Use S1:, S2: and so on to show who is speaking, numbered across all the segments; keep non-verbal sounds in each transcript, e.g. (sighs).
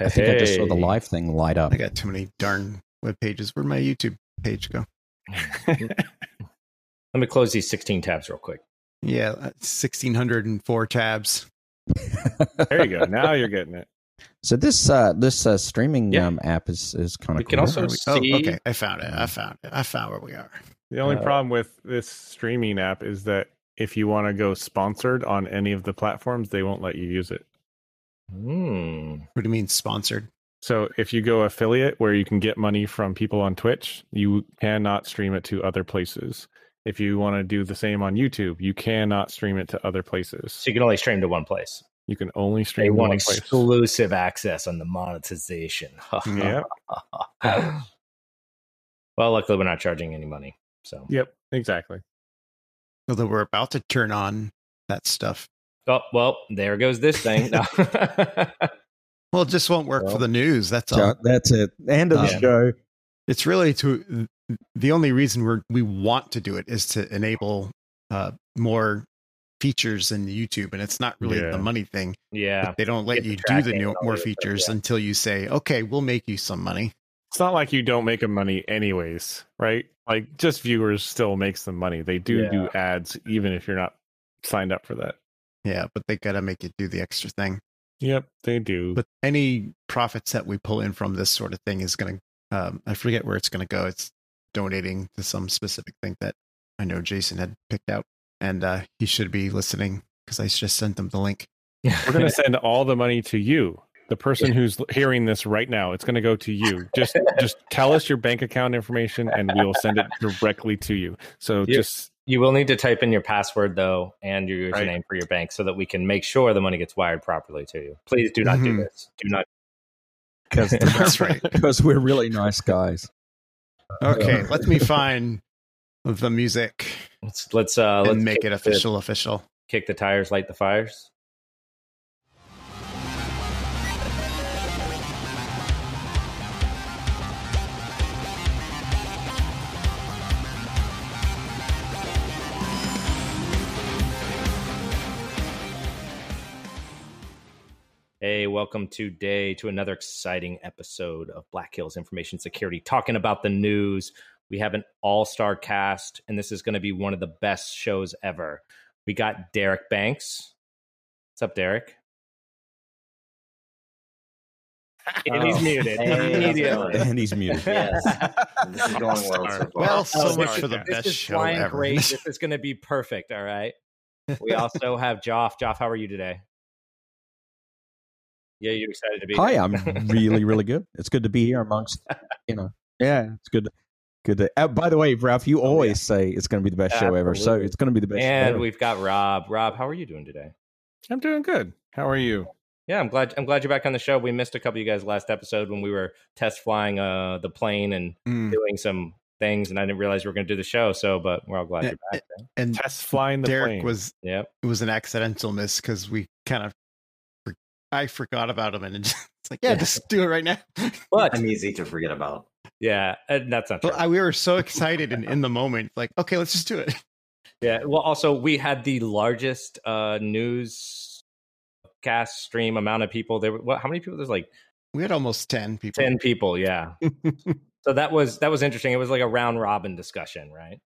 S1: I think I just saw the live thing light up.
S2: I got too many darn web pages. Where'd my YouTube page go? (laughs)
S3: Let me close these 16 tabs real quick.
S2: Yeah, uh, sixteen hundred and four tabs.
S4: there you go. Now you're getting it. (laughs)
S1: So this uh, this uh, streaming
S3: Yeah.
S1: um, app is is kind
S3: We
S1: of
S3: can
S1: cool.
S3: also
S2: Where are we-
S3: see-
S2: Oh, okay. I found it. I found it. I found where we are.
S4: The only
S3: Uh,
S4: problem with this streaming app is that if you want to go sponsored on any of the platforms, they won't let you use it.
S3: Hmm.
S2: What do you mean sponsored?
S4: So if you go affiliate where you can get money from people on Twitch, you cannot stream it to other places. If you want to do the same on YouTube, you cannot stream it to other places.
S3: So you can only stream to one place.
S4: You can only
S3: They
S4: stream to
S3: want
S4: one place.
S3: exclusive access on the monetization. (laughs)
S4: Yeah. (laughs)
S3: well, luckily we're not charging any money. So
S4: Yep, exactly.
S2: Although we're about to turn on that stuff.
S3: Oh, well, there goes this thing. No. (laughs) (laughs)
S2: Well, it just won't work
S3: Well,
S2: for the news. That's all.
S1: So that's it. End of the show.
S2: It's really to the only reason we're we want to do it is to enable uh, more features in YouTube, and it's not really
S4: Yeah.
S2: the money thing.
S3: yeah.
S2: They don't let
S3: Get the
S2: you do the new, more
S3: the stuff,
S2: features
S3: yeah.
S2: until you say, "Okay, we'll make you some money."
S4: It's not like you don't make them money anyways, right? Like just viewers still makes them money. They do do ads even if you're not signed up for that.
S2: Yeah, but they gotta make you do the extra thing.
S4: Yep, they do.
S2: But any profits that we pull in from this sort of thing is gonna, um, I forget where it's gonna go. It's donating to some specific thing that I know Jason had picked out, and uh, he should be listening because I just sent him the link.
S4: We're going (laughs) to send all the money to you. The person who's hearing this right now, it's going to go to you. Just just tell us your bank account information and we will send it directly to you. So
S3: Yeah.
S4: just
S3: You will need to type in your password though and your
S4: Right.
S3: username for your bank so that we can make sure the money gets wired properly to you. Please do not do
S2: Mhm.
S3: this. Do not.
S1: Because (laughs)
S2: That's right. (laughs)
S1: Because we're really nice guys.
S2: Okay, let me find the music
S3: Let's let's uh let's
S2: make
S3: kick
S2: it
S3: the-
S2: official. Official.
S3: kick the tires, light the fires. Hey, welcome today to another exciting episode of Black Hills Information Security, talking about the news. We have an all star cast, and this is going to be one of the best shows ever. We got Derek Banks. What's up, Derek? (laughs) And he's
S5: Oh.
S3: muted
S5: Hey,
S3: immediately.
S1: And he's muted. (laughs)
S5: Yes. This is going well so far.
S2: Well, so
S3: Oh,
S2: much for the
S3: this
S2: best show
S3: flying
S2: ever.
S3: Great. (laughs) This is going to be perfect. All right. We also have Joff. Joff, how are you today? Yeah, you're excited to be.
S1: Hi,
S3: here.
S1: I'm really, really good. (laughs) It's good to be here amongst, you know, yeah, it's good. Good. To, uh, by the way, Ralph, you always say it's going to be the best show ever, so it's going to be the best. show
S3: and
S1: ever.
S3: we've got Rob. Rob, how are you doing today?
S4: I'm doing good. How are you?
S3: Yeah, I'm glad. I'm glad you're back on the show. We missed a couple of you guys last episode when we were test flying uh, the plane and
S2: Mm.
S3: doing some things, and I didn't realize we were going to do the show. So, but we're all glad
S2: Yeah,
S3: you're back.
S2: And
S4: Test flying the
S2: Derek
S4: plane.
S2: was
S3: Yep.
S2: it was an accidental miss because we kind of I forgot about him and (laughs) it's like yeah,
S3: Yeah.
S2: just do it right now. (laughs)
S3: But
S5: I'm easy to forget about.
S3: yeah, and that's not true.
S2: But I, we were so excited and in the moment, like okay, let's just do it. (laughs)
S3: Yeah. Well, also we had the largest uh, news cast stream amount of people. There. were- What? How many people? There's like
S2: We had almost ten people.
S3: ten people. Yeah. so that was that was interesting. It was like a round robin discussion, right?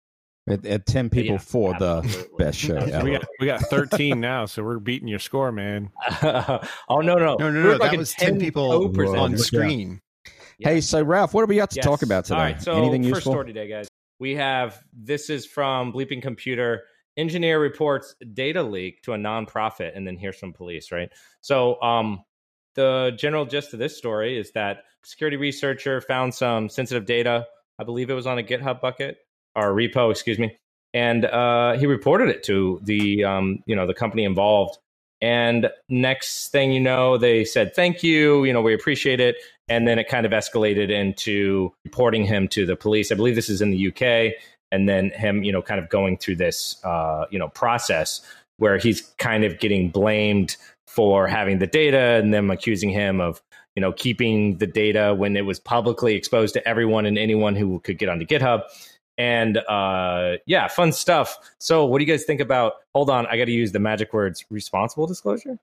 S1: At, at ten people
S3: Yeah,
S1: for the best show. Ever.
S4: we got we got 13 now, so we're beating your score, man. (laughs)
S3: oh no no
S2: No, no,
S3: We
S2: no, that was 10 people
S3: 10%
S2: on screen.
S3: Yeah.
S1: Hey, so Ralph, what are we got to
S3: Yes.
S1: talk about today?
S3: All right, so
S1: Anything
S3: first
S1: useful?
S3: story today, guys. We have this is from Bleeping Computer. Engineer reports data leak to a nonprofit, and then here's from police. Right. So, um, the general gist of this story is that security researcher found some sensitive data. I believe it was on a GitHub bucket or repo, excuse me, and uh, he reported it to the um, you know the company involved. And next thing you know, they said thank you. You know, we appreciate it and then it kind of escalated into reporting him to the police. I believe this is in the UK, and then him, you know, kind of going through this, uh, you know, process where he's kind of getting blamed for having the data, and them accusing him of, you know, keeping the data when it was publicly exposed to everyone and anyone who could get onto GitHub. And uh, yeah, fun stuff. So, what do you guys think about? Hold on, I got to use the magic words: responsible disclosure.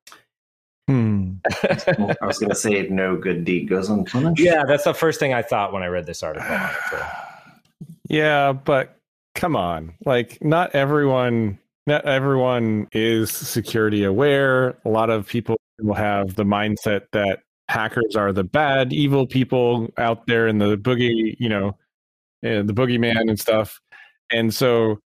S1: Hmm. (laughs)
S5: I was going to say no good deed goes unpunished.
S3: yeah, that's the first thing I thought when I read this article. on it, too.
S4: Yeah, but come on. Like not everyone not everyone is security aware. A lot of people will have the mindset that hackers are the bad, evil people out there in the boogie, you know, uh, the boogeyman and stuff. And so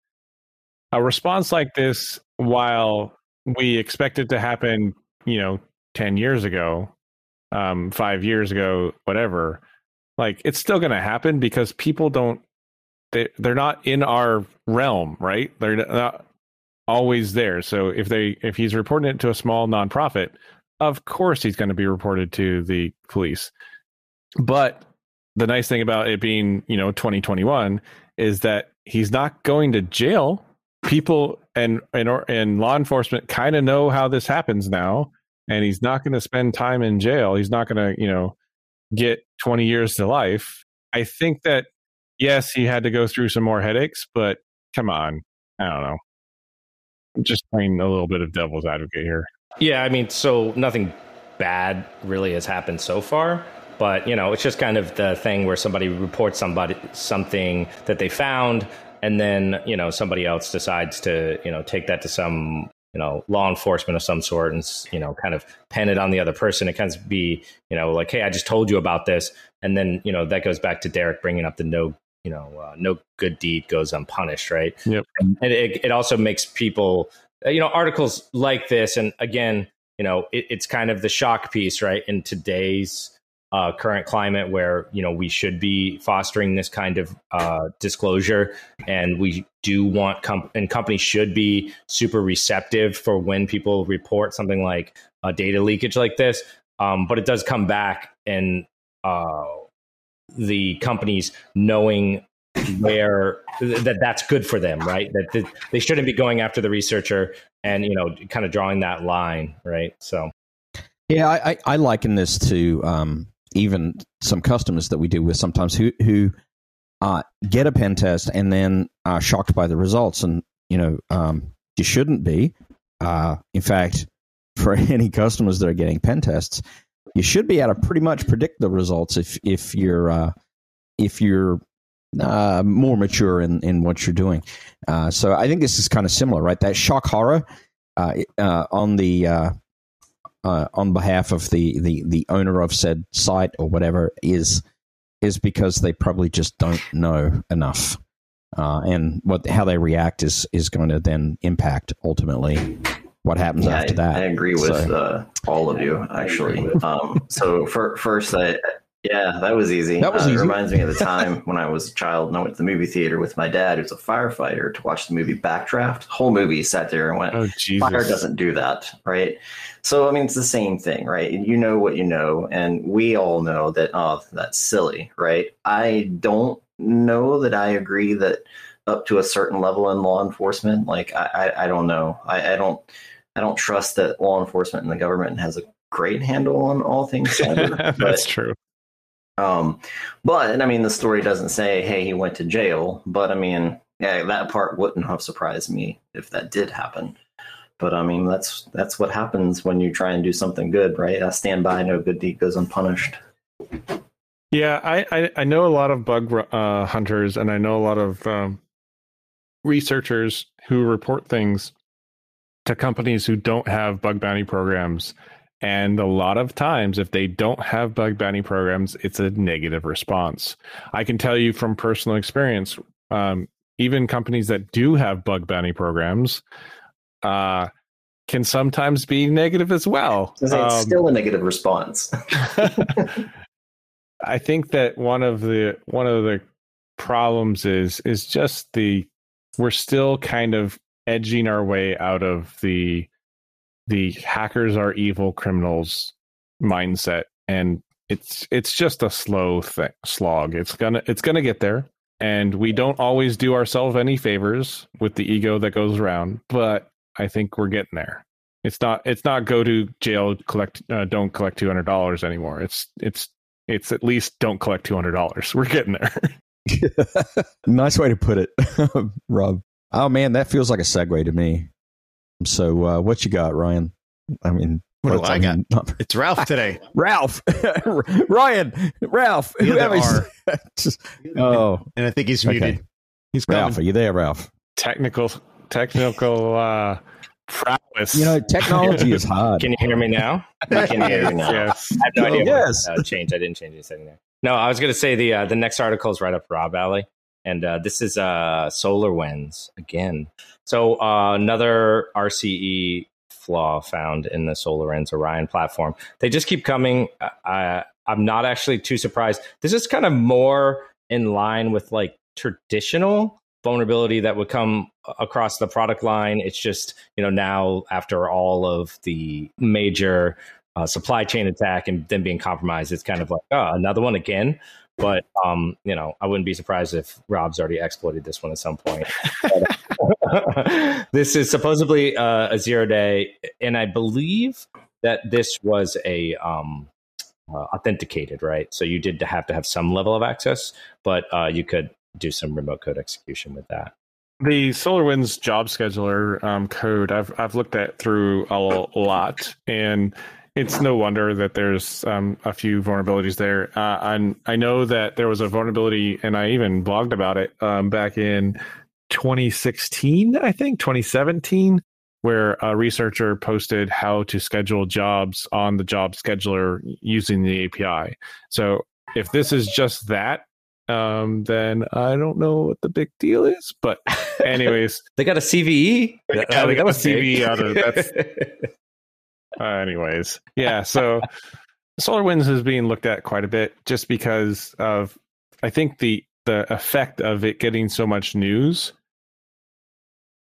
S4: a response like this, while we expect it to happen, you know, 10 years ago, um, five years ago, whatever, like it's still going to happen because people don't they they're not in our realm, right? They're not always there. So if they if he's reporting it to a small nonprofit, of course he's going to be reported to the police. But the nice thing about it being, you know, 2021 is that he's not going to jail. People and and and law enforcement kind of know how this happens now, and he's not going to spend time in jail. He's not going to, you know, get 20 years to life. I think that yes, he had to go through some more headaches, but come on. I don't know. I'm just playing a little bit of devil's advocate here.
S3: Yeah, I mean, so nothing bad really has happened so far, but you know, it's just kind of the thing where somebody reports somebody something that they found, and then you know somebody else decides to you know take that to some you know law enforcement of some sort and you know kind of pen it on the other person. It kind of be you know like, hey, I just told you about this, and then you know that goes back to Derek bringing up the no you know uh, no good deed goes unpunished, right?
S4: Yep.
S3: And it, it also makes people uh, you know articles like this and again you know it, it's kind of the shock piece right in today's uh, current climate where you know we should be fostering this kind of uh, disclosure and we do want com- and companies should be super receptive for when people report something like a data leakage like this um, but it does come back and uh, the companies knowing where that that's good for them, right? That, that they shouldn't be going after the researcher and you know kind of drawing that line, right? So
S1: Yeah, I, I, I liken this to um, even some customers that we deal with sometimes who who uh, get a pen test and then are shocked by the results, and you know um, you shouldn't be. Uh, in fact, (laughs) for any customers that are getting pen tests, you should be able to pretty much predict the results if if you're uh, if you're uh, more mature in, in what you're doing. Uh, so I think this is kind of similar, right? That shock horror uh, uh, on the uh, on behalf of the, the the owner of said site or whatever is is because they probably just don't know enough, uh, and what how they react is is going to then impact ultimately what happens
S5: Yeah,
S1: after
S5: I,
S1: that.
S5: I agree with
S1: So-
S5: uh, all of you, actually. (laughs) Um, so for, first, I, yeah, that was easy.
S1: That was
S5: Uh,
S1: easy.
S5: It reminds me of the (laughs) time when I was a child and I went to the movie theater with my dad, who's a firefighter, to watch the movie Backdraft. Whole movie sat there and went,
S4: Oh Jesus!
S5: Fire doesn't do that, right? So I mean, it's the same thing, right? You know what you know, and we all know that. Oh, that's silly, right? I don't know that I agree that up to a certain level in law enforcement, like I, I, I don't know, I, I don't, I don't trust that law enforcement and the government has a great handle on all things (laughs) cyber.
S4: That's true.
S5: Um, but I mean, the story doesn't say, "Hey, he went to jail," but I mean, yeah, that part wouldn't have surprised me if that did happen. But I mean, that's that's what happens when you try and do something good, right? I stand by, no good deed goes unpunished.
S4: Yeah, I, I, I know a lot of bug uh, hunters, and I know a lot of um, researchers who report things to companies who don't have bug bounty programs. And a lot of times, if they don't have bug bounty programs, it's a negative response. I can tell you from personal experience, um, even companies that do have bug bounty programs uh, can sometimes be negative as well.
S5: It's
S4: Um,
S5: still a negative response. (laughs)
S4: I think that one of the one of the problems is is just the we're still kind of edging our way out of the the hackers are evil criminals mindset and it's it's just a slow th- slog. It's gonna it's gonna get there and we don't always do ourselves any favors with the ego that goes around but i think we're getting there. It's not it's not go to jail collect uh, don't collect $200 anymore. It's it's it's at least don't collect $200 (laughs) we're getting there. (laughs)
S1: Nice way to put it, (laughs) Rob. Oh man, that feels like a segue to me. So, uh, what you got, Ryan? I mean,
S2: What do
S1: What's
S2: I got?
S1: your number?
S2: It's Ralph today. (laughs)
S1: Ralph, (laughs) Ryan, Ralph,
S2: The other
S1: whoever. (laughs) Just- oh,
S2: And I think he's
S1: Okay.
S2: muted. He's coming.
S1: Ralph, are you there, Ralph?
S4: Technical, technical uh, prowess.
S1: You know, technology is hard.
S3: Can you hear me now?
S5: I can hear you now.
S4: yes.
S3: I have no idea.
S1: yes.
S3: What, uh, change. I didn't change anything there. No, I was going to say the uh, the next article is right up Rob Alley, and uh, this is uh, Solar Winds again. So uh, another RCE flaw found in the SolarWinds Orion platform. They just keep coming. I, I'm not actually too surprised. This is kind of more in line with like traditional vulnerability that would come across the product line. It's just you know now after all of the major uh, supply chain attack and then being compromised, it's kind of like oh another one again. But um, you know, I wouldn't be surprised if Rob's already exploited this one at some point. (laughs) this is supposedly uh, a zero day, and I believe that this was a um, uh, authenticated, right? So you did have to have some level of access, but uh, you could do some remote code execution with that.
S4: The SolarWinds job scheduler um, code I've I've looked at through a lot, and it's no wonder that there's um, a few vulnerabilities there. Uh, and I know that there was a vulnerability, and I even blogged about it um, back in 2016, I think 2017, where a researcher posted how to schedule jobs on the job scheduler using the API. So if this is just that, um, then I don't know what the big deal is. But (laughs) anyways,
S3: They got a CVE.
S4: Yeah,
S3: That-
S4: they got a. CVE out of- that's- (laughs) uh, anyways, yeah. So SolarWinds is being looked at quite a bit just because of I think the the effect of it getting so much news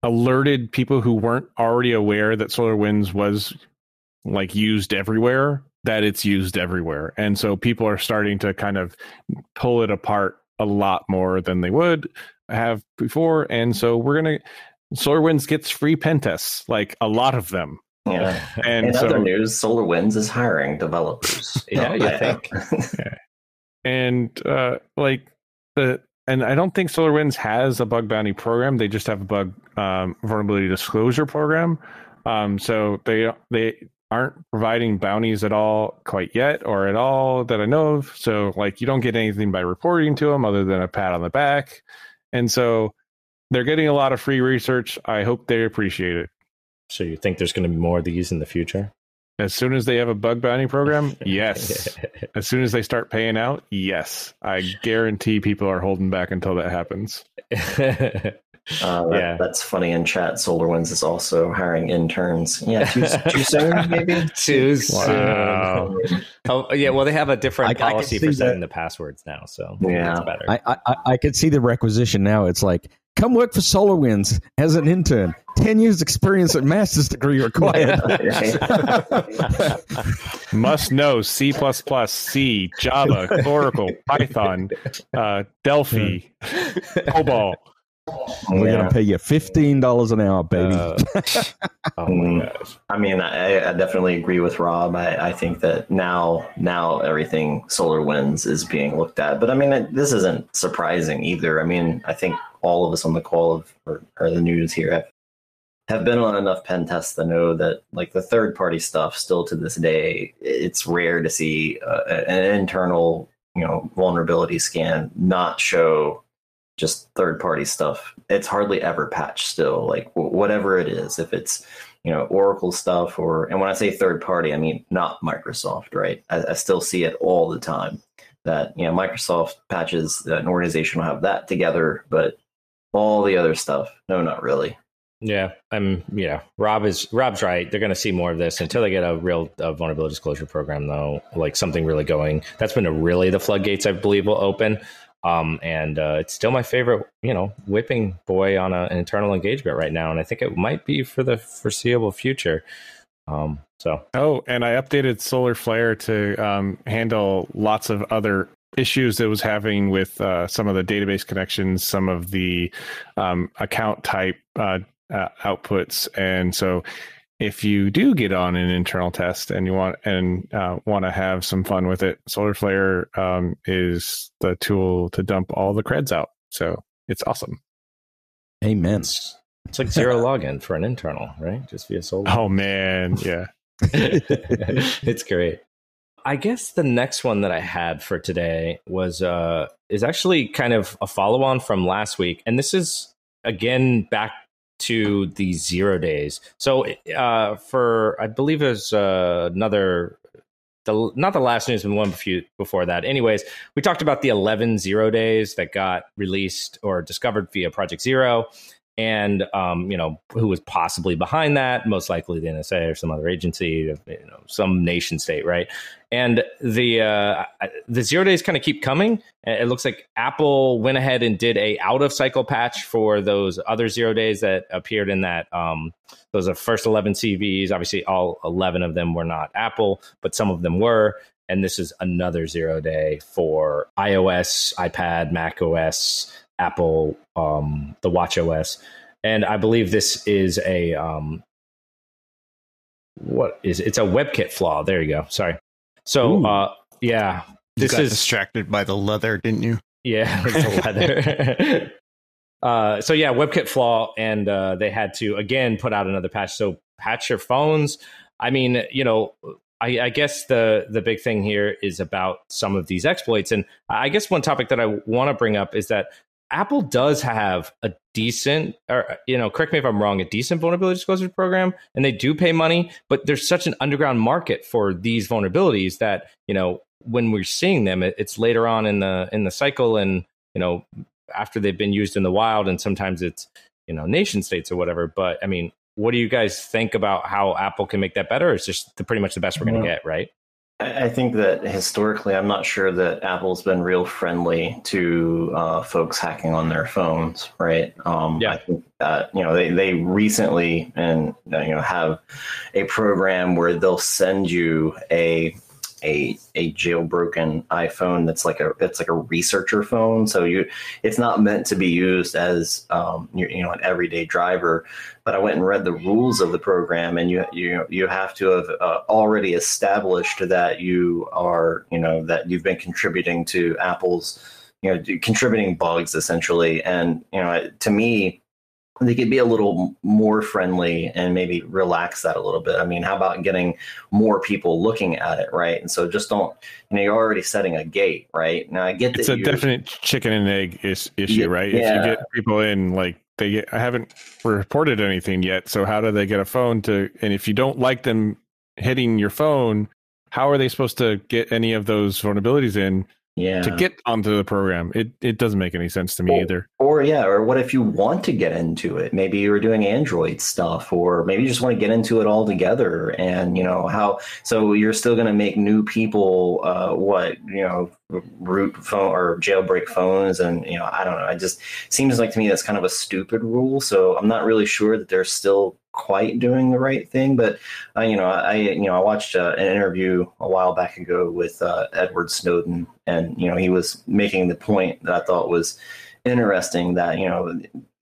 S4: alerted people who weren't already aware that SolarWinds was like used everywhere that it's used everywhere. And so people are starting to kind of pull it apart a lot more than they would have before. And so we're going to SolarWinds gets free pentests like a lot of them.
S5: Yeah.
S4: And
S5: In
S4: so
S5: other news, SolarWinds is hiring developers. (laughs)
S3: Yeah, you
S5: I-
S3: think. (laughs)
S4: and uh like the and I don't think SolarWinds has a bug bounty program. They just have a bug um, vulnerability disclosure program. Um, so they they aren't providing bounties at all quite yet, or at all that I know of. So like you don't get anything by reporting to them other than a pat on the back. And so they're getting a lot of free research. I hope they appreciate it.
S3: So you think there's going to be more of these in the future?
S4: As soon as they have a bug bounty program, (laughs) yes. (laughs) As soon as they start paying out, yes. I guarantee people are holding back until that happens. (laughs)
S5: Uh, that-
S3: Yeah.
S5: that's funny in chat. SolarWinds is also hiring interns. Yeah, too, too soon, maybe.
S3: Too
S4: Wow.
S3: soon. Oh, yeah. Well, they have a different
S1: I- I
S3: policy
S1: see
S3: for setting
S1: that.
S3: the passwords now, so
S5: Yeah.
S3: it's better.
S1: I, I I- I could see the requisition now. It's like, come work for SolarWinds as an intern. Ten years experience and master's degree required. (laughs)
S4: Must know C, C, Java, Oracle, Python, uh, Delphi, COBOL.
S1: We're
S5: Yeah.
S1: gonna pay you fifteen dollars an hour, baby.
S3: Uh, (laughs) oh my gosh.
S5: I mean, I, I definitely agree with Rob. I, I think that now, now everything SolarWinds is being looked at. But I mean, it, this isn't surprising either. I mean, I think all of us on the call of, or, or the news here have have been on enough pen tests to know that, like the third party stuff, still to this day, it's rare to see uh, an internal, you know, vulnerability scan not show just third party stuff. It's hardly ever patched still. Like whatever it is, if it's you know Oracle stuff or and when I say third party, I mean not Microsoft, right? I, I still see it all the time. That you know Microsoft patches that an organization will have that together, but all the other stuff, no, not really.
S3: Yeah, I'm. Yeah, Rob is. Rob's right. They're going to see more of this until they get a real vulnerability disclosure program, though. Like something really going. That's been a really the floodgates I believe will open. Um, and uh, it's still my favorite, you know, whipping boy on a, an internal engagement right now, and I think it might be for the foreseeable future. Um, so
S4: Oh, and I updated Solar Flare to um, handle lots of other issues it was having with uh, some of the database connections, some of the um, account type uh, uh, outputs, and so if you do get on an internal test and you want and uh, want to have some fun with it, Solar Flare um, is the tool to dump all the creds out. So it's awesome.
S1: Amen.
S3: it's, it's like Zerologon for an internal, right? Just via Solar.
S4: Oh man, yeah. (laughs)
S3: it's great. I guess the next one that I had for today was uh is actually kind of a follow on from last week, and this is again back to the zero days. So uh, for I believe was uh, another the not the last news, but one few before that. Anyways, we talked about the 11 zero days that got released or discovered via Project Zero, and um, you know who was possibly behind that most likely the nsa or some other agency you know some nation state right? And the uh, the zero days kind of keep coming. It looks like apple went ahead and did a out of cycle patch for those other zero days that appeared in that um, those are first 11 CVEs obviously all 11 of them were not apple but some of them were. And this is another zero day for iOS iPad mac os Apple, um, the Watch OS, and I believe this is a um, what is it's a WebKit flaw. There you go. Sorry. So uh, yeah,
S2: this is distracted by the leather, didn't you?
S3: Yeah, (laughs) the leather. (laughs) uh, so yeah, WebKit flaw, and uh, they had to again put out another patch. So patch your phones. I mean, you know, I, I, guess the the big thing here is about some of these exploits, and I guess one topic that I want to bring up is that Apple does have a decent, or you know, correct me if I'm wrong, a decent vulnerability disclosure program, and they do pay money. But there's such an underground market for these vulnerabilities that you know when we're seeing them, it's later on in the in the cycle, and you know after they've been used in the wild, and sometimes it's you know nation states or whatever. But I mean, what do you guys think about how Apple can make that better? It's just the, pretty much the best we're going to get, right?
S5: I think that historically, I'm not sure that Apple's been real friendly to uh, folks hacking on their phones, right? Um, yeah. I think that you know they, they recently and you know have a program where they'll send you a a a jailbroken iPhone that's like a it's like a researcher phone. So you it's not meant to be used as um, you, you know an everyday driver. But I went and read the rules of the program, and you you you have to have uh, already established that you are you know that you've been contributing to Apple's you know contributing bugs essentially. And you know to me they could be a little more friendly and maybe relax that a little bit. I mean, how about getting more people looking at it, right? And so just don't, you know, you're already setting a gate, right? Now I get that
S4: it's a definite chicken and egg is, issue, yeah, right? Yeah. If you get people in, like they get, I haven't reported anything yet, so how do they get a phone to? And if you don't like them hitting your phone, how are they supposed to get any of those vulnerabilities in?
S5: Yeah.
S4: to get onto the program. It it doesn't make any sense to me
S5: or,
S4: either.
S5: Or yeah, or what if you want to get into it? Maybe you're doing Android stuff, or maybe you just want to get into it all together. And you know how? So you're still going to make new people uh, what you know root phone or jailbreak phones, and you know I don't know. It just seems like to me that's kind of a stupid rule. So I'm not really sure that they're still quite doing the right thing. But uh, you know, I you know I watched uh, an interview a while back ago with uh, Edward Snowden, and you know he was making the point that I thought was interesting that you know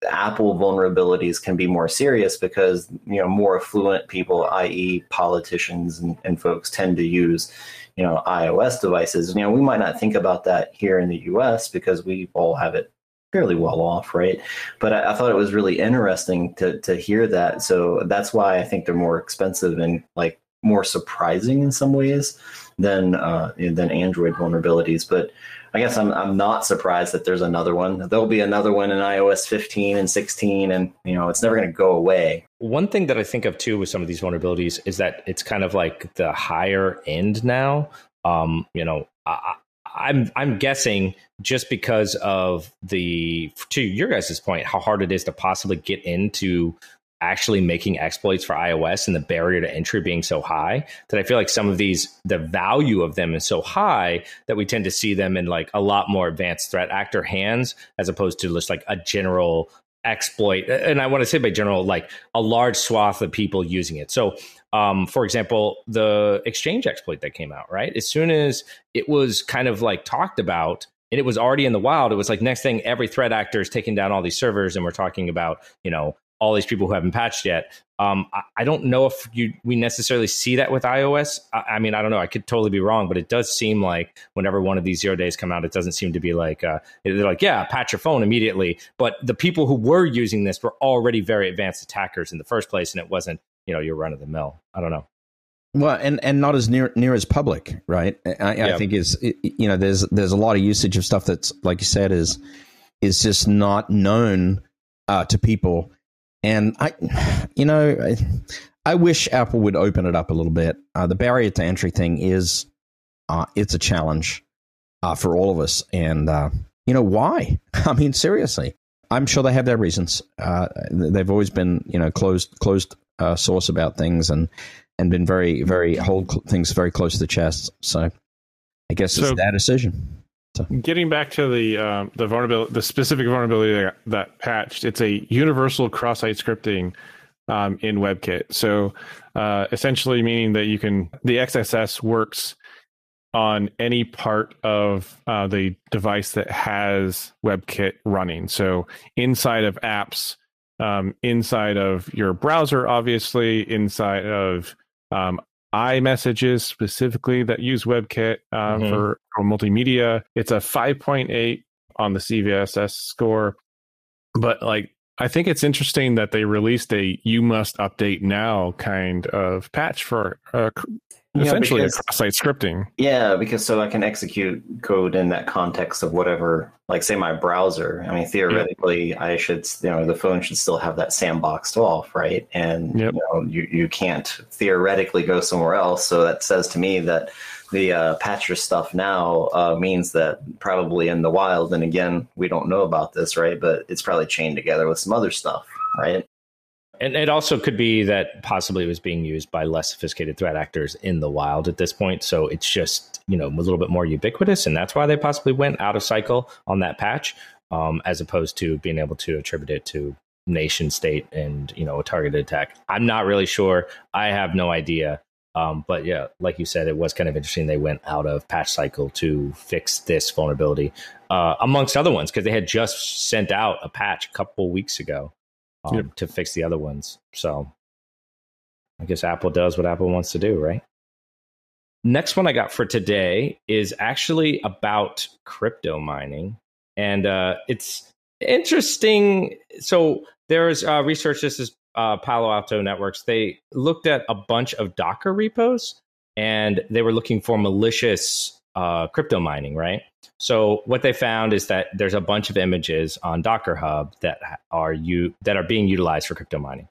S5: Apple vulnerabilities can be more serious because you know more affluent people, i.e., politicians and, and folks, tend to use you know iOS devices. You know, we might not think about that here in the U.S. because we all have it fairly well off, right? But I, I, thought it was really interesting to to hear that. So that's why I think they're more expensive and like more surprising in some ways than uh, than Android vulnerabilities. But I guess I'm I'm not surprised that there's another one. There'll be another one in iOS 15 and 16, and you know it's never going to go away.
S3: One thing that I think of too with some of these vulnerabilities is that it's kind of like the higher end now. Um, you know, I, I'm I'm guessing just because of the to your guys' point, how hard it is to possibly get into actually making exploits for iOS and the barrier to entry being so high that I feel like some of these the value of them is so high that we tend to see them in like a lot more advanced threat actor hands as opposed to just like a general exploit. And i want to say by general like a large swath of people using it. So um, for example the exchange exploit that came out right? As soon as it was kind of like talked about and it was already in the wild it was like next thing every threat actor is taking down all these servers and we're talking about you know all these people who haven't patched yet. Um, I, I, don't know if you we necessarily see that with iOS. I, I, mean, I don't know. I could totally be wrong, but it does seem like whenever one of these zero days come out, it doesn't seem to be like uh, they're like, yeah, patch your phone immediately. But the people who were using this were already very advanced attackers in the first place, and it wasn't you know your run of the mill. I don't know.
S1: Well, and and not as near near as public, right? I,
S3: Yeah.
S1: I think is you know there's there's a lot of usage of stuff that's like you said is is just not known uh, to people, and I, you know, I, I wish Apple would open it up a little bit. Uh, the barrier to entry thing is uh, it's a challenge uh, for all of us, and uh, you know why? (laughs) I mean, seriously, I'm sure they have their reasons. Uh, they've always been you know closed closed uh, source about things and and been very very hold things very close to the chest. So I guess it's their decision.
S4: Getting back to the um, the vulnerability, the specific vulnerability that, that patched, it's a universal cross-site scripting um, in WebKit. So uh, essentially, meaning that you can the XSS works on any part of uh, the device that has WebKit running. So inside of apps, um, inside of your browser, obviously, inside of um, iMessages specifically that use WebKit uh,
S3: Mhm.
S4: for, for multimedia. It's a 5.8 on the CVSS score. But like, I think it's interesting that they released a "you must update now" kind of patch for uh,
S5: Yeah,
S4: essentially
S5: because-
S4: a cross-site scripting.
S5: Yeah, because so I can execute code in that context of whatever, like say my browser. I mean, theoretically, I should, you know, the phone should still have that sandboxed off, right? And
S4: Yep.
S5: you know, you you can't theoretically go somewhere else. So that says to me that the uh, patcher stuff now uh, means that probably in the wild, and again, we don't know about this, right? But it's probably chained together with some other stuff, right?
S3: And it also could be that possibly it was being used by less sophisticated threat actors in the wild at this point. So it's just, you know, a little bit more ubiquitous. And that's why they possibly went out of cycle on that patch, um, as opposed to being able to attribute it to nation state and, you know, a targeted attack. I'm not really sure. I have no idea. Um, but yeah, like you said, it was kind of interesting. They went out of patch cycle to fix this vulnerability, uh, amongst other ones, because they had just sent out a patch a couple weeks ago um,
S4: Yep.
S3: to fix the other ones. So I guess Apple does what Apple wants to do, right? Next one I got for today is actually about crypto mining. And uh, it's interesting. So there's uh, research, this is uh, Palo Alto Networks. They looked at a bunch of Docker repos and they were looking for malicious uh, crypto mining, right? So what they found is that there's a bunch of images on Docker Hub that are you that are being utilized for crypto mining.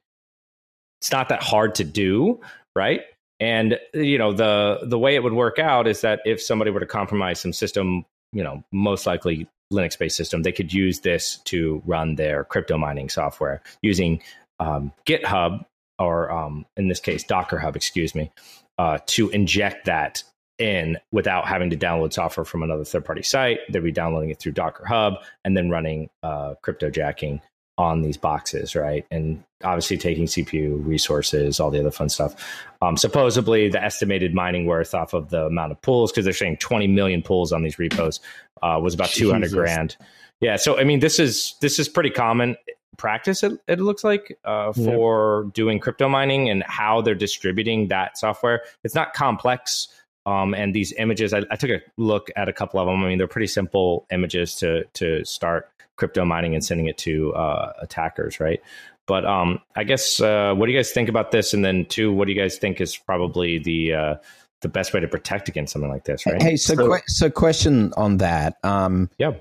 S3: It's not that hard to do, right? And you know the the way it would work out is that if somebody were to compromise some system, you know, most likely Linux based system, they could use this to run their crypto mining software using um, GitHub or um, in this case Docker Hub, excuse me, uh, to inject that in without having to download software from another third party site. They'd be downloading it through Docker Hub and then running uh, crypto jacking on these boxes, right? And obviously taking CPU resources, all the other fun stuff. Um, supposedly, the estimated mining worth off of the amount of pools, because they're saying 20 million pools on these repos, uh, was about 200 grand. Yeah, so I mean, this is this is pretty common practice. It, it looks like uh,
S4: Yep.
S3: for doing crypto mining and how they're distributing that software. It's not complex. Um, and these images, I, I took a look at a couple of them. I mean, they're pretty simple images to to start crypto mining and sending it to uh, attackers, right? But um, I guess uh, what do you guys think about this? And then two, what do you guys think is probably the uh, the best way to protect against something like this, right?
S1: Hey, so
S5: So-
S1: que- so question on that. Um,
S3: Yeah.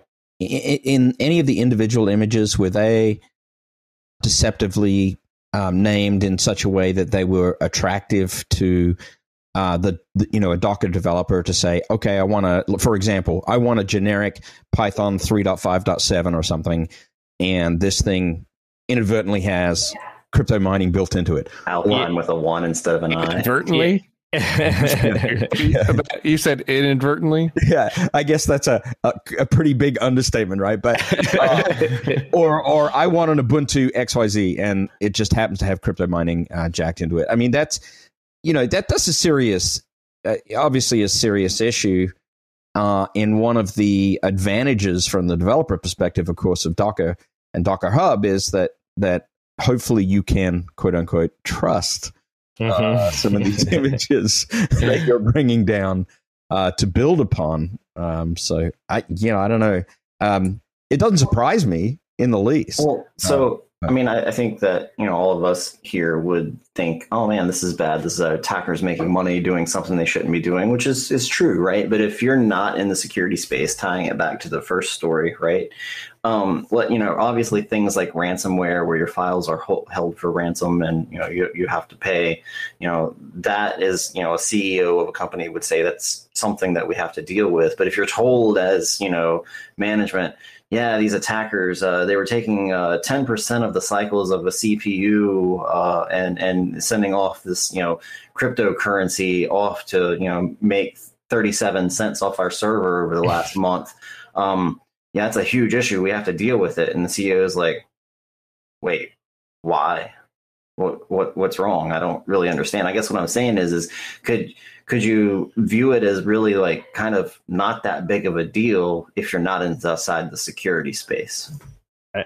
S1: i- i- In any of the individual images, were they deceptively um, named in such a way that they were attractive to uh, the, the you know a Docker developer to say, okay, I want to, for example, I want a generic Python 3.5.7 or something, and this thing inadvertently has crypto mining built into it.
S5: Outline with a one instead of an I.
S4: Inadvertently, (laughs) you said inadvertently.
S1: Yeah, I guess that's a, a, a pretty big understatement, right? But uh, or or I want an Ubuntu XYZ and it just happens to have crypto mining uh, jacked into it. I mean, that's you know that that's a serious, uh, obviously a serious issue. Uh, and one of the advantages from the developer perspective, of course, of Docker and Docker Hub is that that hopefully you can quote unquote trust
S3: Mhm.
S1: uh, some of these (laughs) images that you're bringing down uh, to build upon. Um, so I, you know, I don't know. Um, it doesn't surprise me in the least.
S5: Well, so I mean, I, I, think that you know all of us here would think, "Oh man, this is bad. This is attackers making money doing something they shouldn't be doing," which is is true, right? But if you're not in the security space, tying it back to the first story, right? Um, let you know, obviously things like ransomware, where your files are ho- held for ransom, and you know you you have to pay. You know that is you know a CEO of a company would say that's something that we have to deal with. But if you're told as you know management yeah, these attackers, uh, they were taking uh, 10% of the cycles of a CPU uh, and, and sending off this, you know, cryptocurrency off to, you know, make 37 cents off our server over the last (laughs) month. Um, yeah, it's a huge issue. We have to deal with it. And the CEO is like, wait, why? What, what, what's wrong? I don't really understand. I guess what I'm saying is, is could, could you view it as really like kind of not that big of a deal if you're not inside the security space?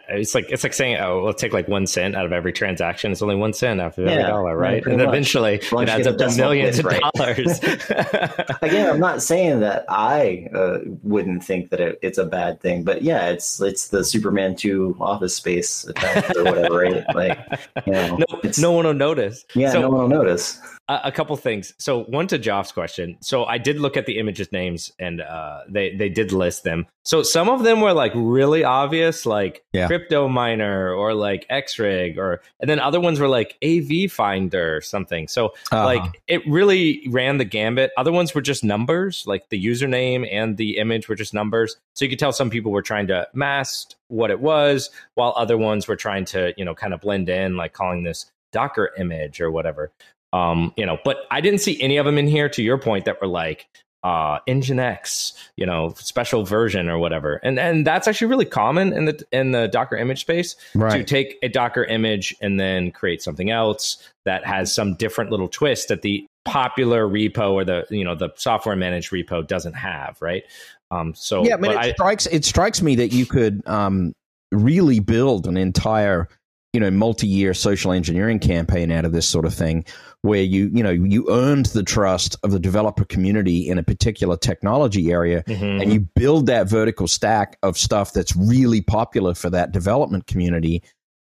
S3: It's like it's like saying, "Oh, we'll take like one cent out of every transaction. It's only one cent out of every yeah, dollar, right?" and much. eventually, it adds up to millions of right. dollars. (laughs) (laughs)
S5: Again, I'm not saying that I uh, wouldn't think that it, it's a bad thing, but yeah, it's it's the Superman two Office Space attack or whatever, right? Like, you know, (laughs)
S3: no, no one will notice.
S5: Yeah, so, no one will notice
S3: a, a couple things. So one to Joff's question. So I did look at the images names and uh, they they did list them. So some of them were like really obvious, like yeah. crypto miner or like XMRig, or and then other ones were like AV finder or something. So uh-huh. like it really ran the gambit. Other ones were just numbers, like the username and the image were just numbers. So you could tell some people were trying to mask what it was, while other ones were trying to you know kind of blend in, like calling this Docker image or whatever. Um, you know, but I didn't see any of them in here. To your point, that were like uh, Nginx, you know, special version or whatever, and and that's actually really common in the in the Docker image space right. to take a Docker image and then create something else that has some different little twist that the popular repo or the you know the software managed repo doesn't have, right? Um, so
S1: yeah, I mean, it I, strikes it strikes me that you could um, really build an entire you know multi-year social engineering campaign out of this sort of thing where you you know you earned the trust of the developer community in a particular technology area mm-hmm. and you build that vertical stack of stuff that's really popular for that development community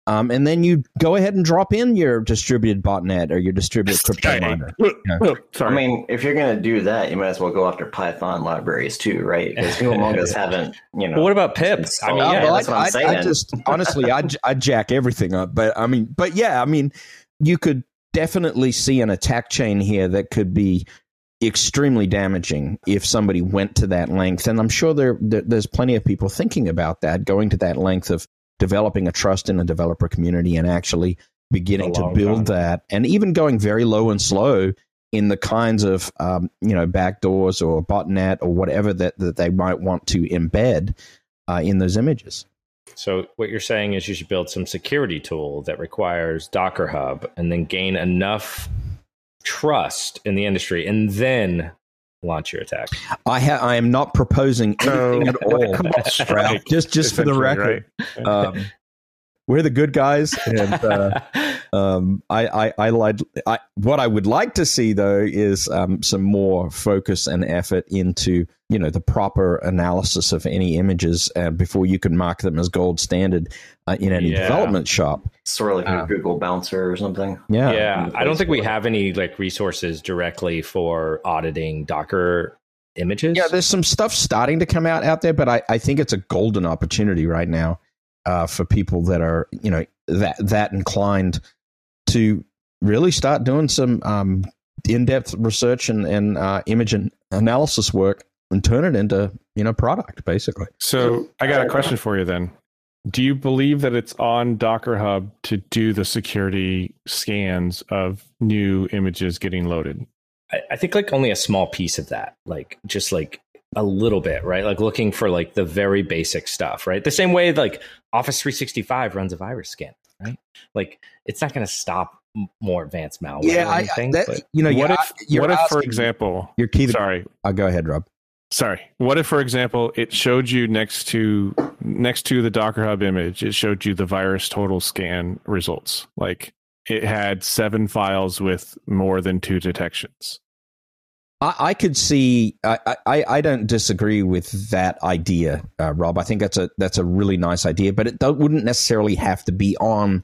S1: um, and then you go ahead and drop in your distributed botnet or your distributed crypto miner.
S5: I mean, if you're going to do that, you might as well go after Python libraries too, right? Because people among us (laughs) haven't, you know.
S3: what about pips?
S1: I mean, yeah, well, that's I, what I'm saying. I just honestly, I I jack everything up, but I mean, but yeah, I mean, you could definitely see an attack chain here that could be extremely damaging if somebody went to that length. And I'm sure there, there, there's plenty of people thinking about that, going to that length of developing a trust in a developer community and actually beginning to build time. that and even going very low and slow in the kinds of um, you know backdoors or botnet or whatever that, that they might want to embed uh, in those images.
S3: So what you're saying is you should build some security tool that requires Docker Hub and then gain enough trust in the industry and then launch your attack.
S1: I ha- I am not proposing anything at all. just just for the record. Right. (laughs) Um, we're the good guys, and uh, (laughs) um, I, I, I, like I, what I would like to see though is um, some more focus and effort into you know the proper analysis of any images uh, before you can mark them as gold standard uh, in any yeah. development shop.
S5: Sort of like a uh, Google Bouncer or something.
S3: Yeah, yeah. I don't think we have any like resources directly for auditing Docker images.
S1: Yeah, there's some stuff starting to come out out there, but I, I think it's a golden opportunity right now uh, for people that are you know that that inclined to really start doing some um, in-depth research and, and uh, image and analysis work and turn it into you know product basically.
S4: So I got a question for you then. Do you believe that it's on Docker Hub to do the security scans of new images getting loaded?
S3: I, I think like only a small piece of that, like just like a little bit, right? Like looking for like the very basic stuff, right? The same way like Office 365 runs a virus scan, right? Like it's not going to stop more advanced malware.
S1: Yeah, I, that, you know,
S4: what if, what if, for example,
S1: your key?
S4: Sorry,
S1: I'll go ahead, Rob.
S4: Sorry. What if, for example, it showed you next to next to the Docker Hub image, it showed you the VirusTotal scan results. Like it had seven files with more than two detections.
S1: I, I could see. I, I, I don't disagree with that idea, uh, Rob. I think that's a that's a really nice idea, but it wouldn't necessarily have to be on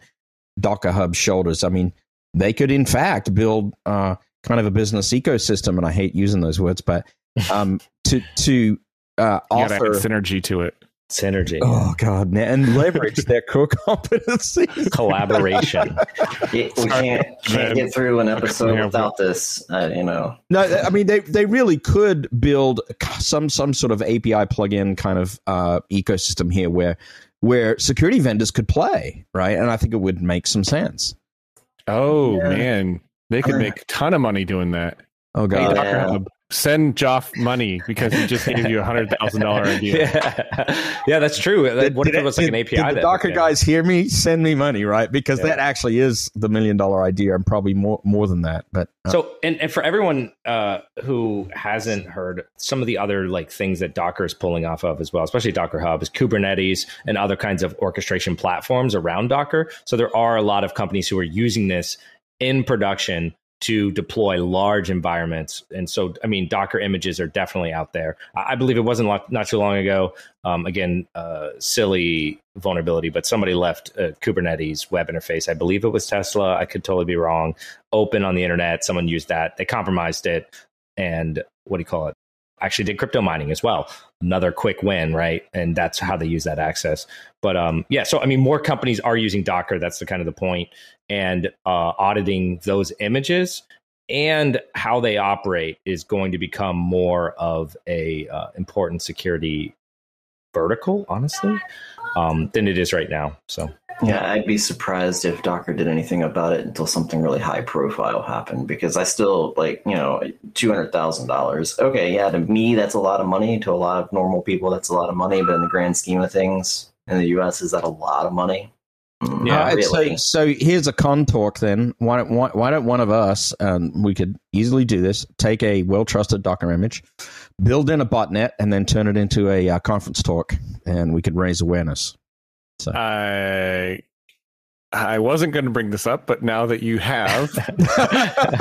S1: Docker Hub's shoulders. I mean, they could in fact build uh, kind of a business ecosystem, and I hate using those words, but um, to to uh,
S4: You add synergy to it.
S3: Synergy,
S1: Oh God, man, and leverage their core (laughs) competencies.
S3: collaboration. (laughs)
S5: We can't can't get through an episode without this. Uh, you know,
S1: No, I mean they they really could build some some sort of API plugin kind of uh, ecosystem here where where security vendors could play, right? And I think it would make some sense.
S4: Oh
S5: Yeah.
S4: man, they could
S5: Uh,
S4: make a ton of money doing that.
S1: Oh
S4: Hey,
S1: God,
S5: Yeah.
S4: Docker Hub, send Joff money because he just gave you a hundred thousand dollar (laughs) idea.
S3: yeah, yeah, that's true.
S1: Did-
S3: what if it was like an API?
S1: Did the
S3: that
S1: Docker
S3: became-
S1: guys hear me? Send me money, right? Because
S3: Yeah.
S1: that actually is the million dollar idea, and probably more more than that. But uh,
S3: So, and, and for everyone uh, who hasn't heard, some of the other like things that Docker is pulling off of as well, especially Docker Hub, is Kubernetes and other kinds of orchestration platforms around Docker. So there are a lot of companies who are using this in production to deploy large environments. And so, I mean, Docker images are definitely out there. I believe it wasn't not too long ago. Um, again, uh, silly vulnerability, but somebody left a Kubernetes web interface. I believe it was Tesla. I could totally be wrong. Open on the internet. Someone used that. They compromised it. And what do you call it? Actually did crypto mining as well. Another quick win, right? And that's how they use that access. But um, yeah, so I mean, more companies are using Docker. That's the kind of the point. And uh, auditing those images and how they operate is going to become more of a uh, important security vertical, honestly, um, than it is right now. So
S5: yeah, I'd be surprised if Docker did anything about it until something really high profile happened. Because I still like, you know, two hundred thousand dollars. Okay, yeah, to me that's a lot of money. To a lot of normal people, that's a lot of money. But in the grand scheme of things, in the U.S., is that a lot of money? Mm,
S3: Yeah,
S5: not
S1: All right,
S5: really.
S1: so, so here's a con talk then. Why don't, why, why don't one of us, um, we could easily do this, take a well trusted Docker image, build in a botnet, and then turn it into a uh, conference talk, and we could raise awareness.
S4: I I wasn't going to bring this up, but now that you have, (laughs)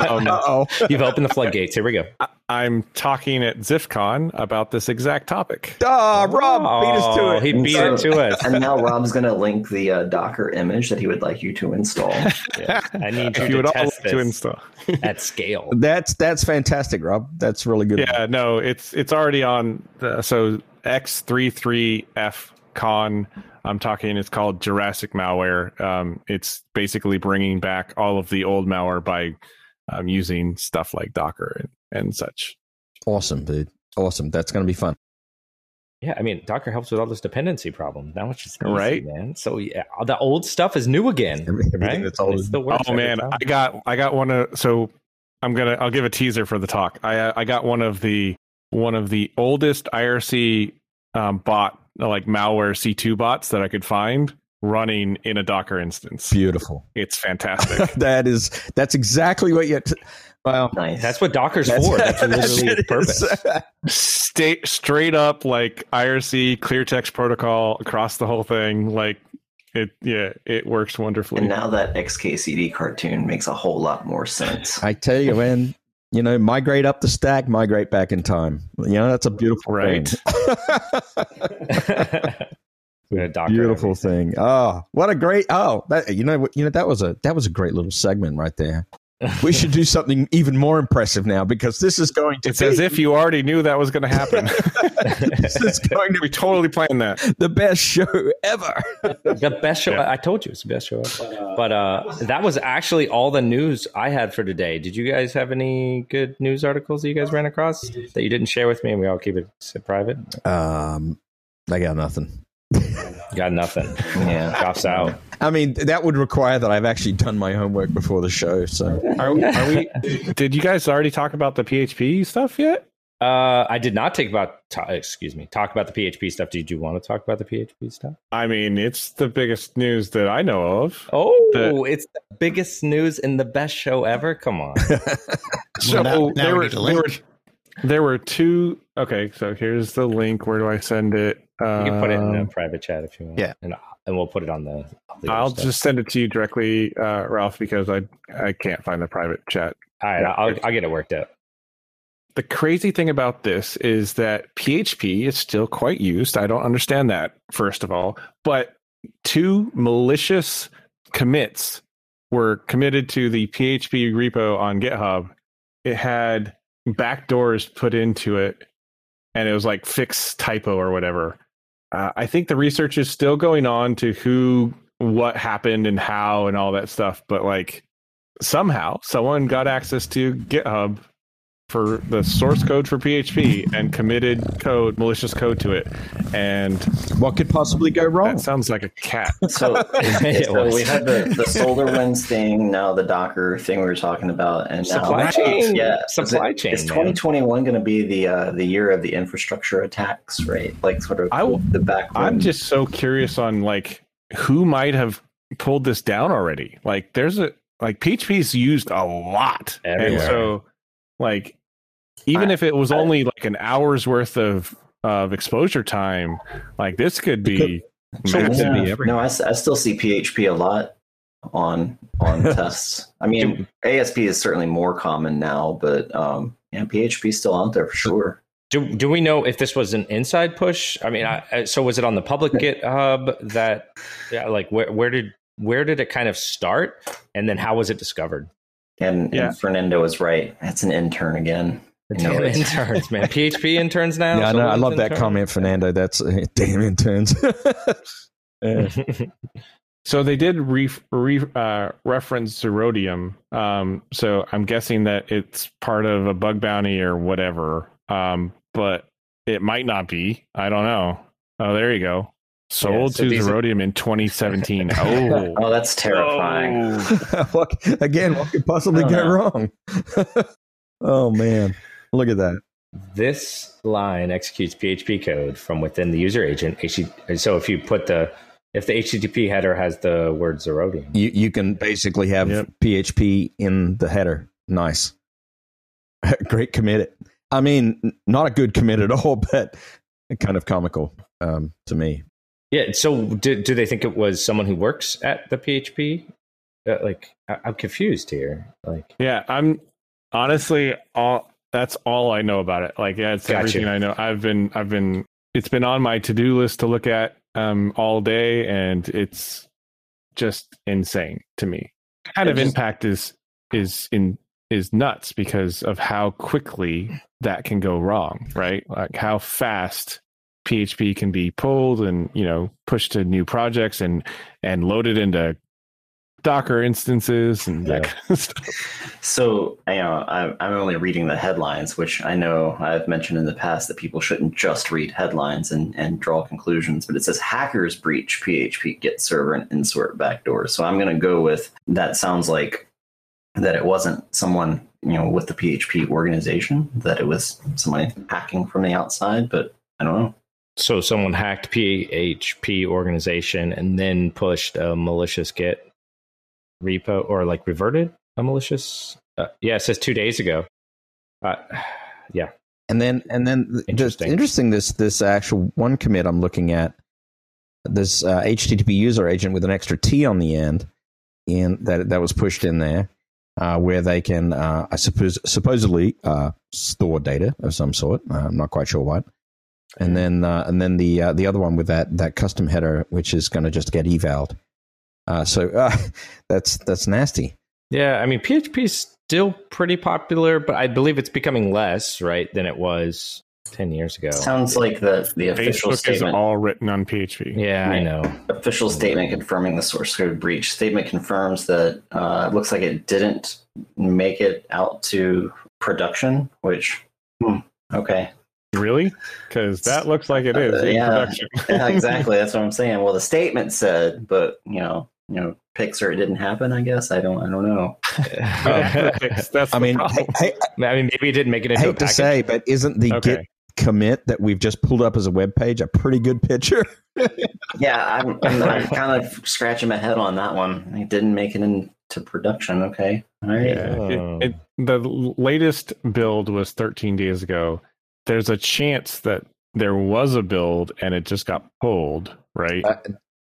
S4: Um,
S1: oh.
S3: you've opened the floodgates. Here we go.
S4: I'm talking at ZiffCon about this exact topic.
S1: Ah, Rob, beat us to
S3: Oh,
S1: it.
S3: He beat it to us.
S5: and now Rob's going to link the uh, Docker image that he would like you to install. (laughs)
S3: Yeah. I need you
S4: you
S3: to
S4: would all
S3: test
S4: like to install.
S3: at scale. (laughs)
S1: That's that's fantastic, Rob. That's really good.
S4: Yeah, no, it's it's already on. The, so X33F Con. I'm talking. It's called Jurassic malware. Um, it's basically bringing back all of the old malware by um, using stuff like Docker and, and such.
S1: Awesome, dude. Awesome. That's going to be fun.
S3: Yeah, I mean, Docker helps with all this dependency problem. Now it's just easy,
S4: Right.
S3: man. So yeah, the old stuff is new again.
S1: Everything
S3: right?
S1: that's old
S3: It's the worst
S4: Oh man,
S3: time.
S4: I got I got one of so I'm gonna I'll give a teaser for the talk. I uh, I got one of the one of the oldest IRC um, bot like malware C2 bots that I could find running in a Docker instance.
S1: Beautiful.
S4: It's (laughs) fantastic.
S1: that is that's exactly what you. T- well,
S5: Nice.
S3: That's what Docker's for. That's (laughs) literally its
S1: it
S3: purpose.
S1: is. (laughs)
S4: Stay straight up like IRC clear text protocol across the whole thing. Like it, yeah, it works wonderfully.
S5: and now that XKCD cartoon makes a whole lot more sense.
S1: I tell you, man. You know, migrate up the stack, migrate back in time. You know, that's a beautiful
S4: Right. (laughs) (laughs)
S1: thing.
S3: We had Docker
S1: beautiful
S3: everything.
S1: thing. Oh, what a great! Oh, that you know, what- you know that was a that was a great little segment right there. We should do something even more impressive now because this is going to
S4: it's
S1: be,
S4: as if you already knew that was going to happen. (laughs) (laughs)
S1: this is going to
S4: we
S1: be
S4: totally planned that.
S1: the best show ever.
S3: the best show.
S4: Yeah.
S3: I told you it's the best show. Ever. But uh, that was actually all the news I had for today. Did you guys have any good news articles that you guys ran across that you didn't share with me, and we all keep it private?
S1: Um, I got nothing.
S3: Got nothing.
S5: Yeah.
S3: Drops out.
S1: I mean, that would require that I've actually done my homework before the show. So
S4: Are, are we? Did you guys already talk about the PHP stuff yet?
S3: Uh, I did not take about. ta excuse me. Talk about the PHP stuff. Did you want to talk about the PHP stuff?
S4: I mean, it's the biggest news that I know of.
S3: Oh,
S4: The-
S3: it's the biggest news in the best show ever. Come on. (laughs)
S4: So
S2: now- now
S4: there
S2: we
S4: were there were there were two. Okay, so here's the link. Where do I send it?
S3: You can put it in
S4: Um,
S3: a private chat if you want.
S2: yeah.
S3: and and we'll put it on the. the
S4: I'll
S3: stuff.
S4: just send it to you directly, uh, Ralph, because I I can't find the private chat.
S3: All right, I'll I'll get it worked out.
S4: the crazy thing about this is that PHP is still quite used. I don't understand that, first of all. But two malicious commits were committed to the PHP repo on GitHub. It had backdoors put into it, and it was like fix typo or whatever. Uh, I think the research is still going on to who, what happened, and how, and all that stuff. But like somehow, someone got access to GitHub for the source code for PHP and committed code, malicious code to it. And
S1: What could possibly go wrong?
S4: that sounds like a cat. (laughs)
S5: So, (laughs) so we had the, the SolarWinds thing, now the Docker thing we were talking about, and now
S3: Supply chain.
S5: Yeah,
S3: Supply
S5: is it-
S3: chain,
S5: Is 2021 going to be the uh, the year of the infrastructure attacks? Right, like sort of
S4: I w-
S5: the back.
S4: I'm just so curious on like who might have pulled this down already. Like there's a like PHP's used a lot. And so like even
S5: I-
S4: if it was
S5: I-
S4: only like an hour's worth of of exposure time, like this could be
S1: So could be
S5: Yeah.
S1: everywhere.
S5: No, I, s- I still see PHP a lot on on (laughs) tests. I mean, ASP is certainly more common now, but um, yeah, PHP is still out there for sure.
S3: Do, do we know if this was an inside push? I mean, I, I- so was it on the public GitHub that, yeah, like where, where did where did it kind of start, and then how was it discovered?
S5: And,
S4: Yeah.
S5: and Fernando is right. It's an intern again.
S3: The damn interns, man. (laughs) PHP interns now.
S1: yeah, I, know, I
S3: SolarWinds
S1: love that comment, Fernando. That's uh, (laughs) damn interns. (laughs) Yeah.
S4: So they did re, re, uh, reference Zerodium. Um, so I'm guessing that it's part of a bug bounty or whatever. Um, but it might not be. I don't know. Oh, there you go. Sold
S3: so
S4: to
S3: these are-
S4: Zerodium in 2017. Oh,
S5: Oh, that's terrifying.
S1: what, again, what could possibly
S5: I
S1: go wrong? oh man, look at that.
S3: this line executes PHP code from within the user agent. So if you put the if the HTTP header has the word Zerodium,
S1: You you can basically have
S4: Yep.
S1: PHP in the header. Nice, (laughs) great commit. I mean, not a good commit at all, (laughs) but kind of comical um, to me.
S3: yeah. So do, do they think it was someone who works at the PHP? Uh, like I, I'm confused here. Like
S4: yeah. I'm honestly all. That's all I know about it. Like, yeah, it's everything. I know. I've been, I've been. It's been on my to do list to look at um, all day, and it's just insane to me. Kind of
S5: just-
S4: impact is is in is nuts because of how quickly that can go wrong, right? Like how fast PHP can be pulled and you know pushed to new projects and and loaded into Docker instances and that
S3: Yeah.
S4: kind of (laughs) stuff.
S5: So, you know, I'm, I'm only reading the headlines, which I know I've mentioned in the past that people shouldn't just read headlines and, and draw conclusions, but it says hackers breach PHP Git server and insert backdoor. So I'm going to go with that sounds like that it wasn't someone, you know, with the PHP organization, that it was somebody hacking from the outside, but I don't know.
S3: so, someone hacked PHP organization and then pushed a malicious Git repo or like reverted a malicious. Uh, yeah, it says two days ago. Uh, (sighs) yeah,
S1: And then and then th- just
S3: Interesting.
S1: interesting this this actual one commit I'm looking at this uh, HTTP user agent with an extra T on the end in that that was pushed in there uh, where they can uh, I suppose supposedly uh, store data of some sort. I'm not quite sure what. And then uh, and then the uh, the other one with that that custom header which is going to just get evaled. Uh, so (laughs) uh, that's that's nasty.
S3: Yeah, I mean PHP is still pretty popular, but I believe it's becoming less, right, than it was ten years ago.
S5: Sounds like the, the official
S4: Facebook is
S5: statement.
S4: all written on PHP.
S3: Yeah, I know.
S5: official statement confirming the source code breach. Statement confirms that uh, it looks like it didn't make it out to production, which, hmm, okay.
S4: Really? Because that looks like it is
S5: Uh, yeah. (laughs) Yeah, exactly. (laughs) That's what I'm saying. Well, the statement said, but, you know, you know, Pixar, it didn't happen, I guess. I don't, I don't know. (laughs) (laughs)
S4: That's, that's
S1: I
S4: the
S1: mean,
S4: problem.
S1: hey, hey,
S3: I mean, maybe it didn't make it into a
S1: hate to say, but isn't the
S4: Okay.
S1: Git commit that we've just pulled up as a web page a pretty good picture? (laughs)
S5: Yeah, I'm, I'm, I'm kind of scratching my head on that one. It didn't make it into production. Okay. All right.
S4: Yeah,
S3: Oh.
S4: it, it, the latest build was 13 days ago. There's a chance that there was a build and it just got pulled, right?
S1: Uh,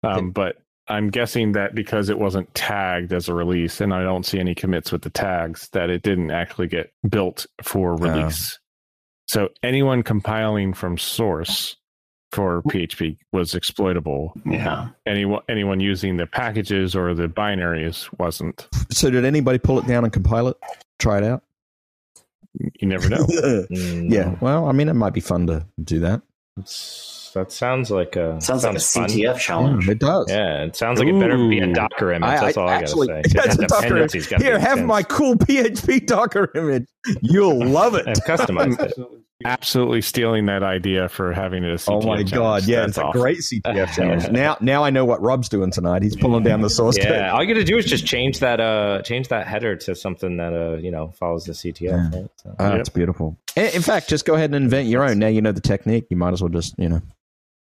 S4: um, but I'm guessing that because it wasn't tagged as a release, and I don't see any commits with the tags, that it didn't actually get built for release. So anyone compiling from source for PHP was exploitable.
S5: Yeah.
S4: Anyone anyone using the packages or the binaries wasn't.
S1: So did anybody pull it down and compile it? Try it out.
S4: You never know.
S3: Mm, (laughs)
S1: yeah. Well, I mean, it might be fun to do that.
S3: it's- that sounds like a
S5: Sounds like a
S3: fun.
S5: CTF challenge.
S1: Yeah, it does.
S3: Yeah, it sounds like it better be a Docker image.
S1: I-
S3: That's
S1: I
S3: all
S1: actually-
S3: I gotta say. (laughs)
S1: That's
S3: The
S1: a Docker
S3: dependency's gotta be
S1: Here, have
S3: intense.
S1: my cool PHP Docker image. You'll love it.
S3: I've customized it. (laughs)
S4: Absolutely stealing that idea for having it a CTF
S1: Oh my
S4: challenge.
S1: god! Yeah,
S4: That's
S1: it's a great CTF (laughs) challenge. Now, now I know what Rob's doing tonight. He's pulling down the source code.
S3: Yeah, all you got to do is just change that uh change that header to something that uh you know follows the CTF.
S1: Yeah.
S3: Right? So-
S1: Ah,
S4: Yep.
S1: It's beautiful. In in fact, just go ahead and invent your own. Now you know the technique. You might as well just, you know.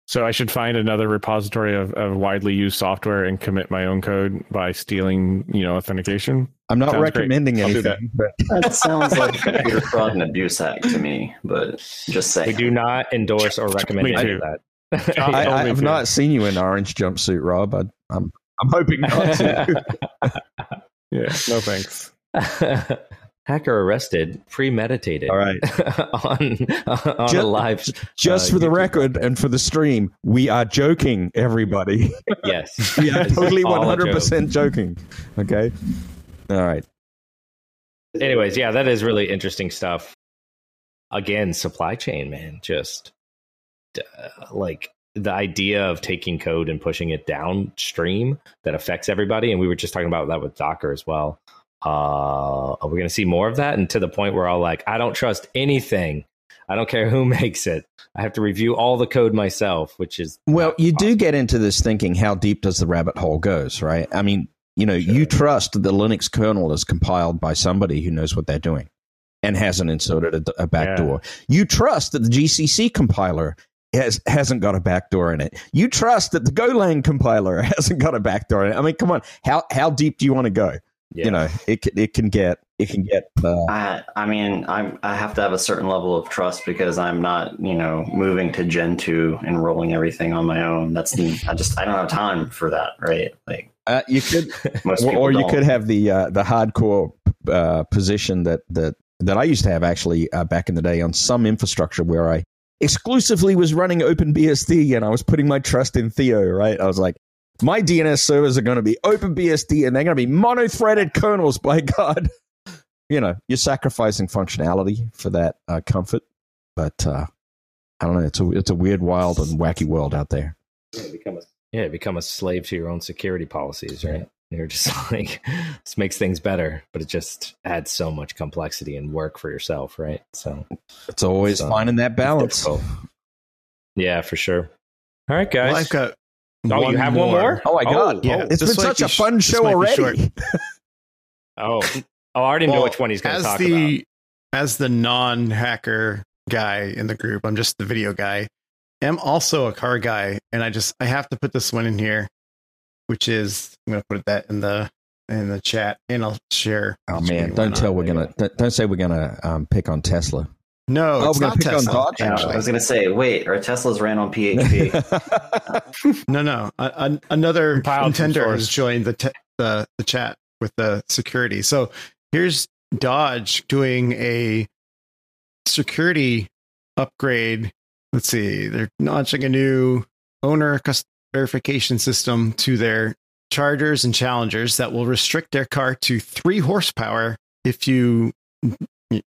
S4: So I should find another repository of, of widely used software and commit my own code by stealing, you know, authentication.
S1: I'm not
S4: Sounds
S1: recommending
S4: I'll
S1: anything, but
S5: That (laughs) sounds like a computer fraud and abuse act to me, but just saying.
S3: we do not endorse or recommend any of that. (laughs)
S1: I,
S4: Only
S1: I have
S4: two.
S1: not seen you in orange jumpsuit, Rob. I, I'm I'm hoping not to. (laughs)
S4: Yeah, no thanks.
S3: Hacker arrested, premeditated.
S1: All right. (laughs)
S3: on on
S1: Ju-
S3: a live.
S1: Just
S3: uh,
S1: for the
S3: YouTube.
S1: record and for the stream, we are joking, everybody. (laughs)
S3: Yes, (laughs)
S1: We are totally
S3: all a
S1: 100
S3: joke.
S1: percent joking. Okay. All right.
S3: anyways, yeah, that is really interesting stuff. Again, supply chain, man, just uh, like the idea of taking code and pushing it downstream that affects everybody. And we were just talking about that with Docker as well. Uh, are we going to see more of that? And to the point where I'll like, I don't trust anything. I don't care who (laughs) makes it. I have to review all the code myself, which is
S1: Well, you do get into this thinking how deep does the rabbit hole goes, right? I mean, you know, you trust that the Linux kernel is compiled by somebody who knows what they're doing and hasn't inserted a, a backdoor. You trust that the GCC compiler has hasn't got a backdoor in it. You trust that the Golang compiler (laughs) hasn't got a backdoor in it. I mean, come on, how how deep do you want to go?
S3: Yeah.
S1: You know, it can- it can get it can get uh,
S5: I, I mean, I'm I have to have a certain level of trust because I'm not, you know, moving to Gentoo and rolling everything on my own. That's I just I don't have time for that, right? Like
S1: uh, you could (laughs)
S5: most
S1: or, or you
S5: don't.
S1: could have the uh, the hardcore uh, position that that that I used to have actually uh, back in the day on some infrastructure where I exclusively was running OpenBSD and I was putting my trust in Theo. Right, I was like, my DNS servers are going to be OpenBSD and they're going to be mono-threaded kernels. By God, you know, you're sacrificing functionality for that uh, comfort, but uh, I don't know. It's a it's a weird, wild, and wacky world out there.
S3: become a yeah, become a slave to your own security policies, right? You're just (laughs) like this makes things better, but it just adds so much complexity and work for yourself, right? So
S1: It's always
S3: So,
S1: finding that balance.
S3: yeah, for sure. All right, guys.
S2: Well, I've got.
S3: Oh, you have one more?
S1: Oh my God.
S2: Yeah,
S1: It's
S2: this
S1: been such a
S2: be sh-
S1: fun
S2: this
S1: show already. (laughs)
S3: Oh, oh, I already know which one he's going to talk
S2: the
S3: about.
S2: as the non-hacker guy in the group i'm just the video guy I'm also a car guy and i just i have to put this one in here which is i'm gonna put that in the in the chat and i'll share
S1: Oh man! Don't
S2: not?
S1: tell we're gonna don't, don't say we're gonna um, pick on Tesla.
S2: No
S1: Oh,
S2: it's
S1: we're
S2: not
S1: pick on
S2: Tesla,
S1: Dodge?
S5: Yeah, I was gonna say, wait, our Teslas ran on PHP. (laughs)
S2: no no a, a- another
S4: Compiled from
S2: contender
S4: source.
S2: has joined the, te- the the chat with the security so here's dodge doing a security upgrade let's see they're launching a new owner cus- verification system to their chargers and challengers that will restrict their car to three horsepower if you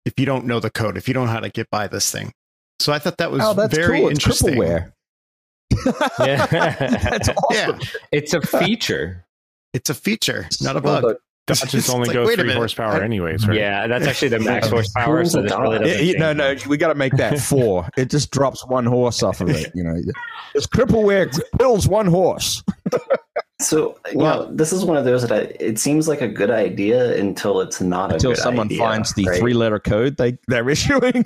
S2: if you don't know the code if you don't know how to get by this thing so i thought that was
S1: oh, that's
S2: very
S1: cool. It's
S2: interesting
S1: crippleware.
S3: Yeah. (laughs) (laughs)
S1: that's awesome.
S2: yeah
S3: It's a feature.
S2: it's a feature not a
S1: Well,
S2: bug
S4: Dodges
S2: It's
S4: only
S2: like,
S4: go three
S2: minute.
S4: horsepower,
S2: I-
S4: anyways, right?
S3: Yeah, that's actually the max (laughs) horsepower. So this really doesn't
S1: you- no, no, we got to make that four. It just drops one horse off of it. You know, it's crippleware kills one horse.
S5: So, you know, this is one of those that I, it seems like a good idea until it's not a
S1: Until
S5: good
S1: someone
S5: idea,
S1: finds the
S5: right?
S1: three-letter code they they're (laughs) issuing.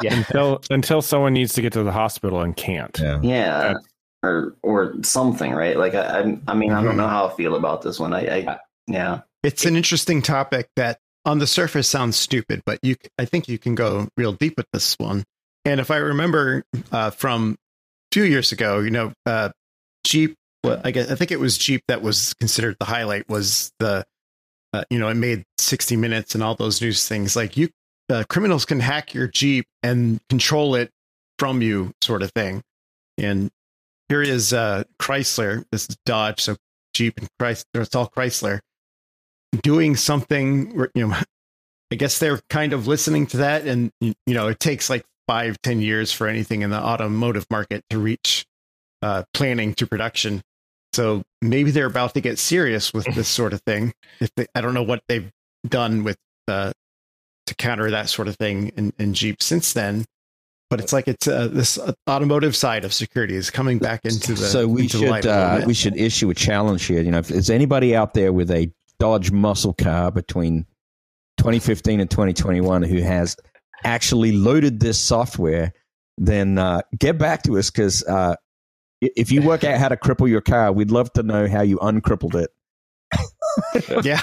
S3: Yeah.
S4: Until until someone needs to get to the hospital and can't.
S1: Yeah.
S5: Yeah, or or something, right? Like I, I, I mean, I don't know how I feel about this one. I, I yeah,
S2: It's an interesting topic that on the surface sounds stupid, but you, I think you can go real deep with this one. And if I remember uh, from a few years ago, you know, uh, Jeep, well, I guess I think it was Jeep that was considered the highlight was the, uh, you know, it made 60 minutes and all those news things. Like you, uh, criminals can hack your Jeep and control it from you, sort of thing. And here is uh, Chrysler, this is Dodge, so Jeep and Chrysler, it's all Chrysler, doing something. You know, (laughs) I guess they're kind of listening to that, and you know, it takes like five, ten years for anything in the automotive market to reach uh, planning to production. So maybe they're about to get serious with this sort of thing. If they, I don't know what they've done with uh, to counter that sort of thing in, in Jeep since then, but it's like it's uh, this automotive side of security is coming back into the
S1: so we should uh, we should issue a challenge here. You know, if there's anybody out there with a Dodge muscle car between 2015 and 2021 who has actually loaded this software, then uh, get back to us because uh, if you work out how to cripple your car, we'd love to know how you uncrippled it. (laughs)
S2: yeah,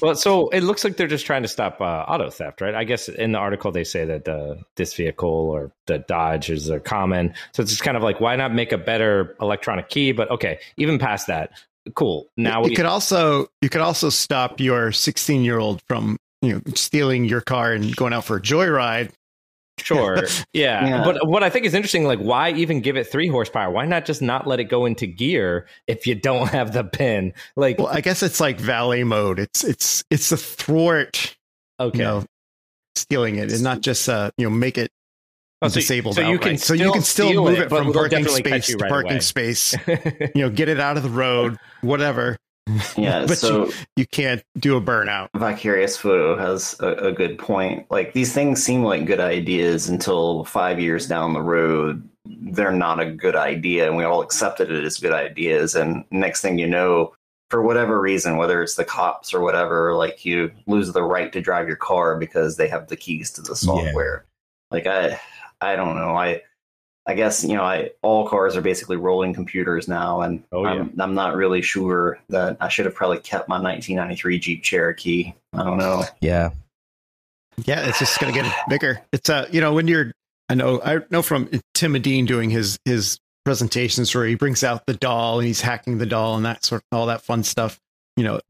S3: Well, so it looks like they're just trying to stop uh, auto theft, right? I guess in the article they say that uh, this vehicle or the Dodge is a common. So it's just kind of like, why not make a better electronic key? But okay, even past that, cool. Now
S2: you
S3: we
S2: could also you could also stop your 16 year old from you know stealing your car and going out for a joyride.
S3: Sure. (laughs) Yeah.
S5: Yeah.
S3: But what I think is interesting, like, why even give it three horsepower? Why not just not let it go into gear if you don't (laughs) have the pin? Like,
S2: Well, I guess it's like valet mode. It's it's it's the thwart,
S3: okay.
S2: you know, stealing it, and not just uh you know make it
S3: Oh, so-
S2: disabled.
S3: so you can
S2: so you can still move
S3: it,
S2: it, from parking space
S3: you
S2: to parking
S3: away.
S2: space. (laughs) You know, get it out of the road, whatever. (laughs)
S5: Yeah,
S2: But
S5: so
S2: You can't do a burnout.
S5: Vicarious Photo has a, a good point. Like these things seem like good ideas until five years down the road, they're not a good idea, and we all accepted it as good ideas. And next thing you know, for whatever reason, whether it's the cops or whatever, like you lose the right to drive your car because they have the keys to the software. Like I, I don't know. I, I guess you know, I all cars are basically rolling computers now, and
S3: Oh, yeah.
S5: I'm, I'm not really sure that I should have probably kept my 1993 Jeep Cherokee. I don't know.
S1: Yeah.
S2: Yeah, it's just going to get bigger. It's uh, you know, when you're, I know, I know from Tim Medin doing his his presentations where he brings out the doll and he's hacking the doll and that sort, all that fun stuff. You know,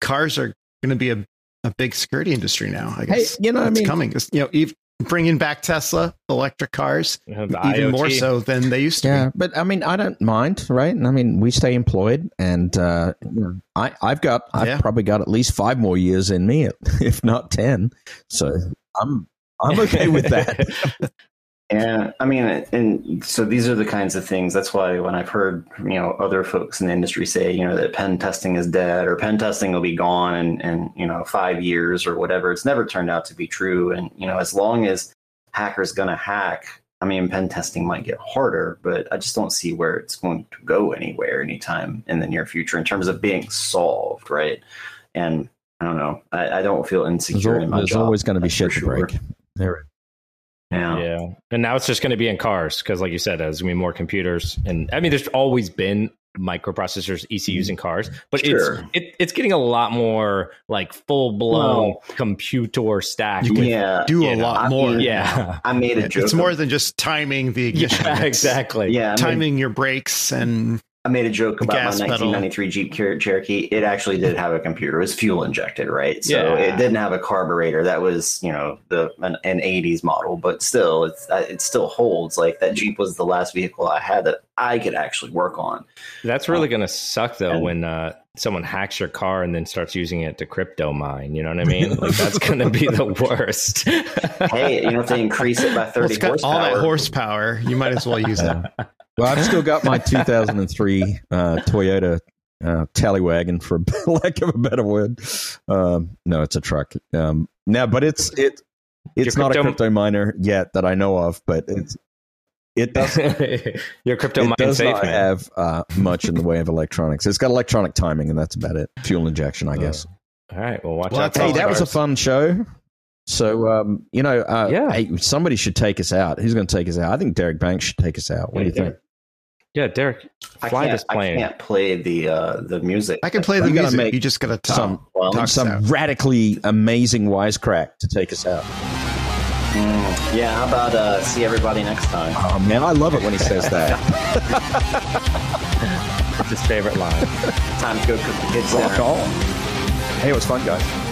S2: cars are going to be a, a big security industry now. I guess
S1: you know, I
S2: it's
S1: mean-
S2: coming. It's, you know, even bringing back Tesla electric cars
S3: The
S2: even more so than they used to.
S1: Yeah, but I mean, I don't mind, right? I mean, we stay employed, and uh, I, I've got, I've
S2: Yeah.
S1: probably got at least five more years in me, (laughs) if not ten. So I'm, I'm okay with that. (laughs)
S5: Yeah, I mean, and so these are the kinds of things. That's why when I've heard you know other folks in the industry say you know that pen testing is dead or pen testing will be gone in, in you know five years or whatever, it's never turned out to be true. And you know, as long as hackers gonna hack, I mean, pen testing might get harder, but I just don't see where it's going to go anywhere anytime in the near future in terms of being solved, right? And I don't know. I, I don't feel insecure
S1: al-
S5: in my
S1: there's always going to be shit
S5: for
S1: to
S5: sure.
S1: break. There,
S5: Yeah.
S3: Yeah. And now it's just going to be in cars because, like you said, there's going to be more computers. And I mean, there's always been microprocessors, ECUs in cars, but
S5: Sure.
S3: it's it, it's getting a lot more like full blown computer stack.
S2: You can
S5: Yeah.
S2: do a lot
S5: I
S2: more.
S5: mean,
S3: yeah.
S5: I made a joke.
S2: It's more than just timing the (laughs) ignition.
S3: Yeah,
S2: It's
S3: exactly.
S5: yeah, I made,
S2: Timing your brakes and
S5: I made a joke
S2: the
S5: about my
S2: gas pedal.
S5: 1993 Jeep Cher- Cherokee. It actually did have a computer. It was fuel injected, right? So
S3: Yeah.
S5: it didn't have a carburetor. That was, you know, the an, an 80s model, but still, it's uh, it still holds. Like that Jeep was the last vehicle I had that I could actually work on.
S3: That's really going to suck though
S5: and-
S3: when uh, someone hacks your car and then starts using it to crypto mine. You know what I mean? Like that's (laughs) going to be the worst.
S5: Hey, you know, if they increase it by 30
S2: it's
S5: horsepower,
S2: all that horsepower. You might as well use it.
S1: well, I've still got my 2003 uh, Toyota uh, Tallywagon, for (laughs) lack of a better word. Um, no, it's a truck. Um, no, but it's it. It's
S3: Your
S1: not a
S3: crypto-
S1: crypto miner yet that I know of, but it's it (laughs) doesn't.
S3: your crypto
S1: it does
S3: safe,
S1: not
S3: man.
S1: have uh, much in the way of electronics. It's got electronic timing, and that's about it. Fuel injection, I guess.
S3: All right. Well, watch
S2: Well,
S3: out.
S1: hey,
S2: all
S3: those
S1: that was a fun show. So, um, you know, uh,
S3: Yeah.
S1: hey, somebody should take us out. Who's going to take us out? I think Derek Banks should take us out. What do you think?
S3: Yeah, Derek, fly
S5: can't,
S3: this
S5: I
S3: plane.
S5: can't play the uh, the music.
S2: I can play the music.
S1: make
S2: you just gotta talk.
S1: Some
S5: Well,
S2: talk
S1: some radically amazing wisecrack to take us out.
S5: Mm, yeah, how about uh, see everybody next time?
S1: Oh man, I love it when he says that. (laughs)
S3: It's his favorite line.
S5: Time to go cook the kids
S1: Rock
S5: dinner.
S1: on. Hey, it was fun, guys.